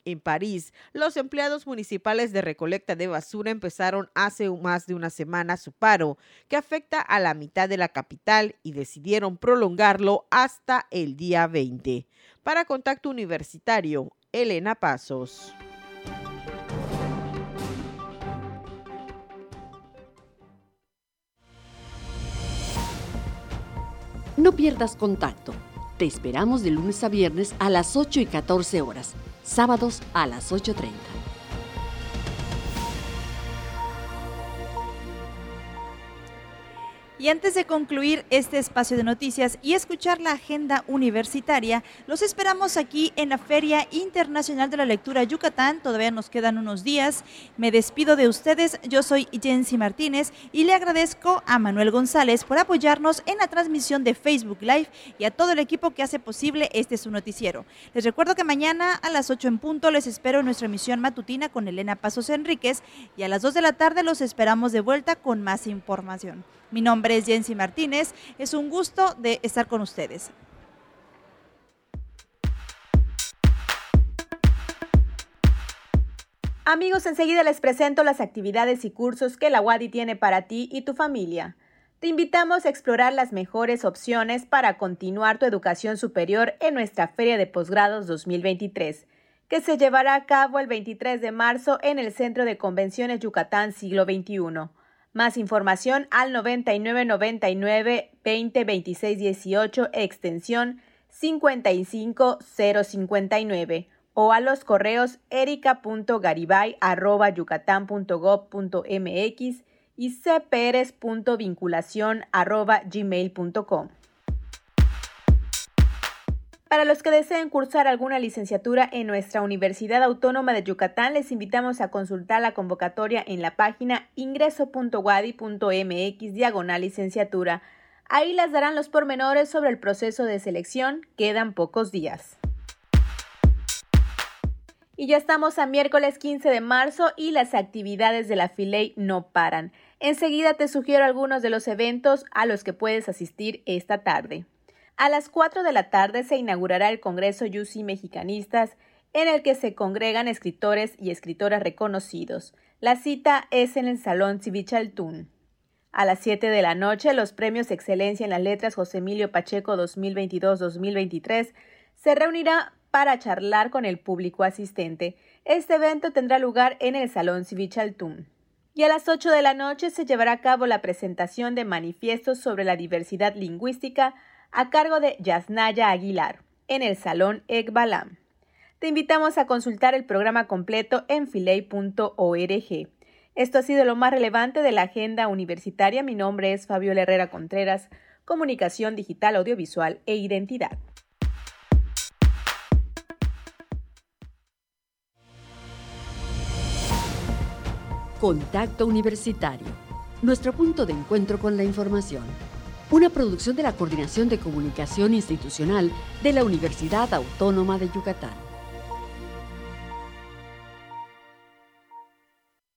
En París, los empleados municipales de recolecta de basura empezaron hace más de una semana su paro, que afecta a la mitad de la capital y decidieron prolongarlo hasta el día 20. Para Contacto Universitario, Elena Pasos. No pierdas contacto. Te esperamos de lunes a viernes a las 8 y 14 horas, sábados a las 8.30. Y antes de concluir este espacio de noticias y escuchar la agenda universitaria, los esperamos aquí en la Feria Internacional de la Lectura Yucatán. Todavía nos quedan unos días. Me despido de ustedes. Yo soy Jensi Martínez y le agradezco a Manuel González por apoyarnos en la transmisión de Facebook Live y a todo el equipo que hace posible este su noticiero. Les recuerdo que mañana a las 8 en punto les espero en nuestra emisión matutina con Elena Pasos Enríquez y a las 2 de la tarde los esperamos de vuelta con más información. Mi nombre es Jensi Martínez. Es un gusto de estar con ustedes. Amigos, enseguida les presento las actividades y cursos que la WADI tiene para ti y tu familia. Te invitamos a explorar las mejores opciones para continuar tu educación superior en nuestra Feria de Posgrados 2023, que se llevará a cabo el 23 de marzo en el Centro de Convenciones Yucatán Siglo XXI. Más información al 9999 20 26 18 extensión 55059 o a los correos erica.garibay.yucatán.gov.mx y cperes.vinculación.gmail.com. Para los que deseen cursar alguna licenciatura en nuestra Universidad Autónoma de Yucatán, les invitamos a consultar la convocatoria en la página ingreso.wadi.mx diagonal licenciatura. Ahí les darán los pormenores sobre el proceso de selección. Quedan pocos días. Y ya estamos a miércoles 15 de marzo y las actividades de la Filey no paran. Enseguida te sugiero algunos de los eventos a los que puedes asistir esta tarde. A las 4 de la tarde se inaugurará el Congreso Yusi Mexicanistas, en el que se congregan escritores y escritoras reconocidos. La cita es en el Salón Civichaltún. A las 7 de la noche, los premios Excelencia en las Letras José Emilio Pacheco 2022-2023 se reunirá para charlar con el público asistente. Este evento tendrá lugar en el Salón Civichaltún. Y a las 8 de la noche se llevará a cabo la presentación de manifiestos sobre la diversidad lingüística a cargo de Yasnaya Aguilar, en el Salón Ekbalam. Te invitamos a consultar el programa completo en filey.org. Esto ha sido lo más relevante de la agenda universitaria. Mi nombre es Fabiola Herrera Contreras, Comunicación Digital, Audiovisual e Identidad. Contacto Universitario, nuestro punto de encuentro con la información una producción de la Coordinación de Comunicación Institucional de la Universidad Autónoma de Yucatán.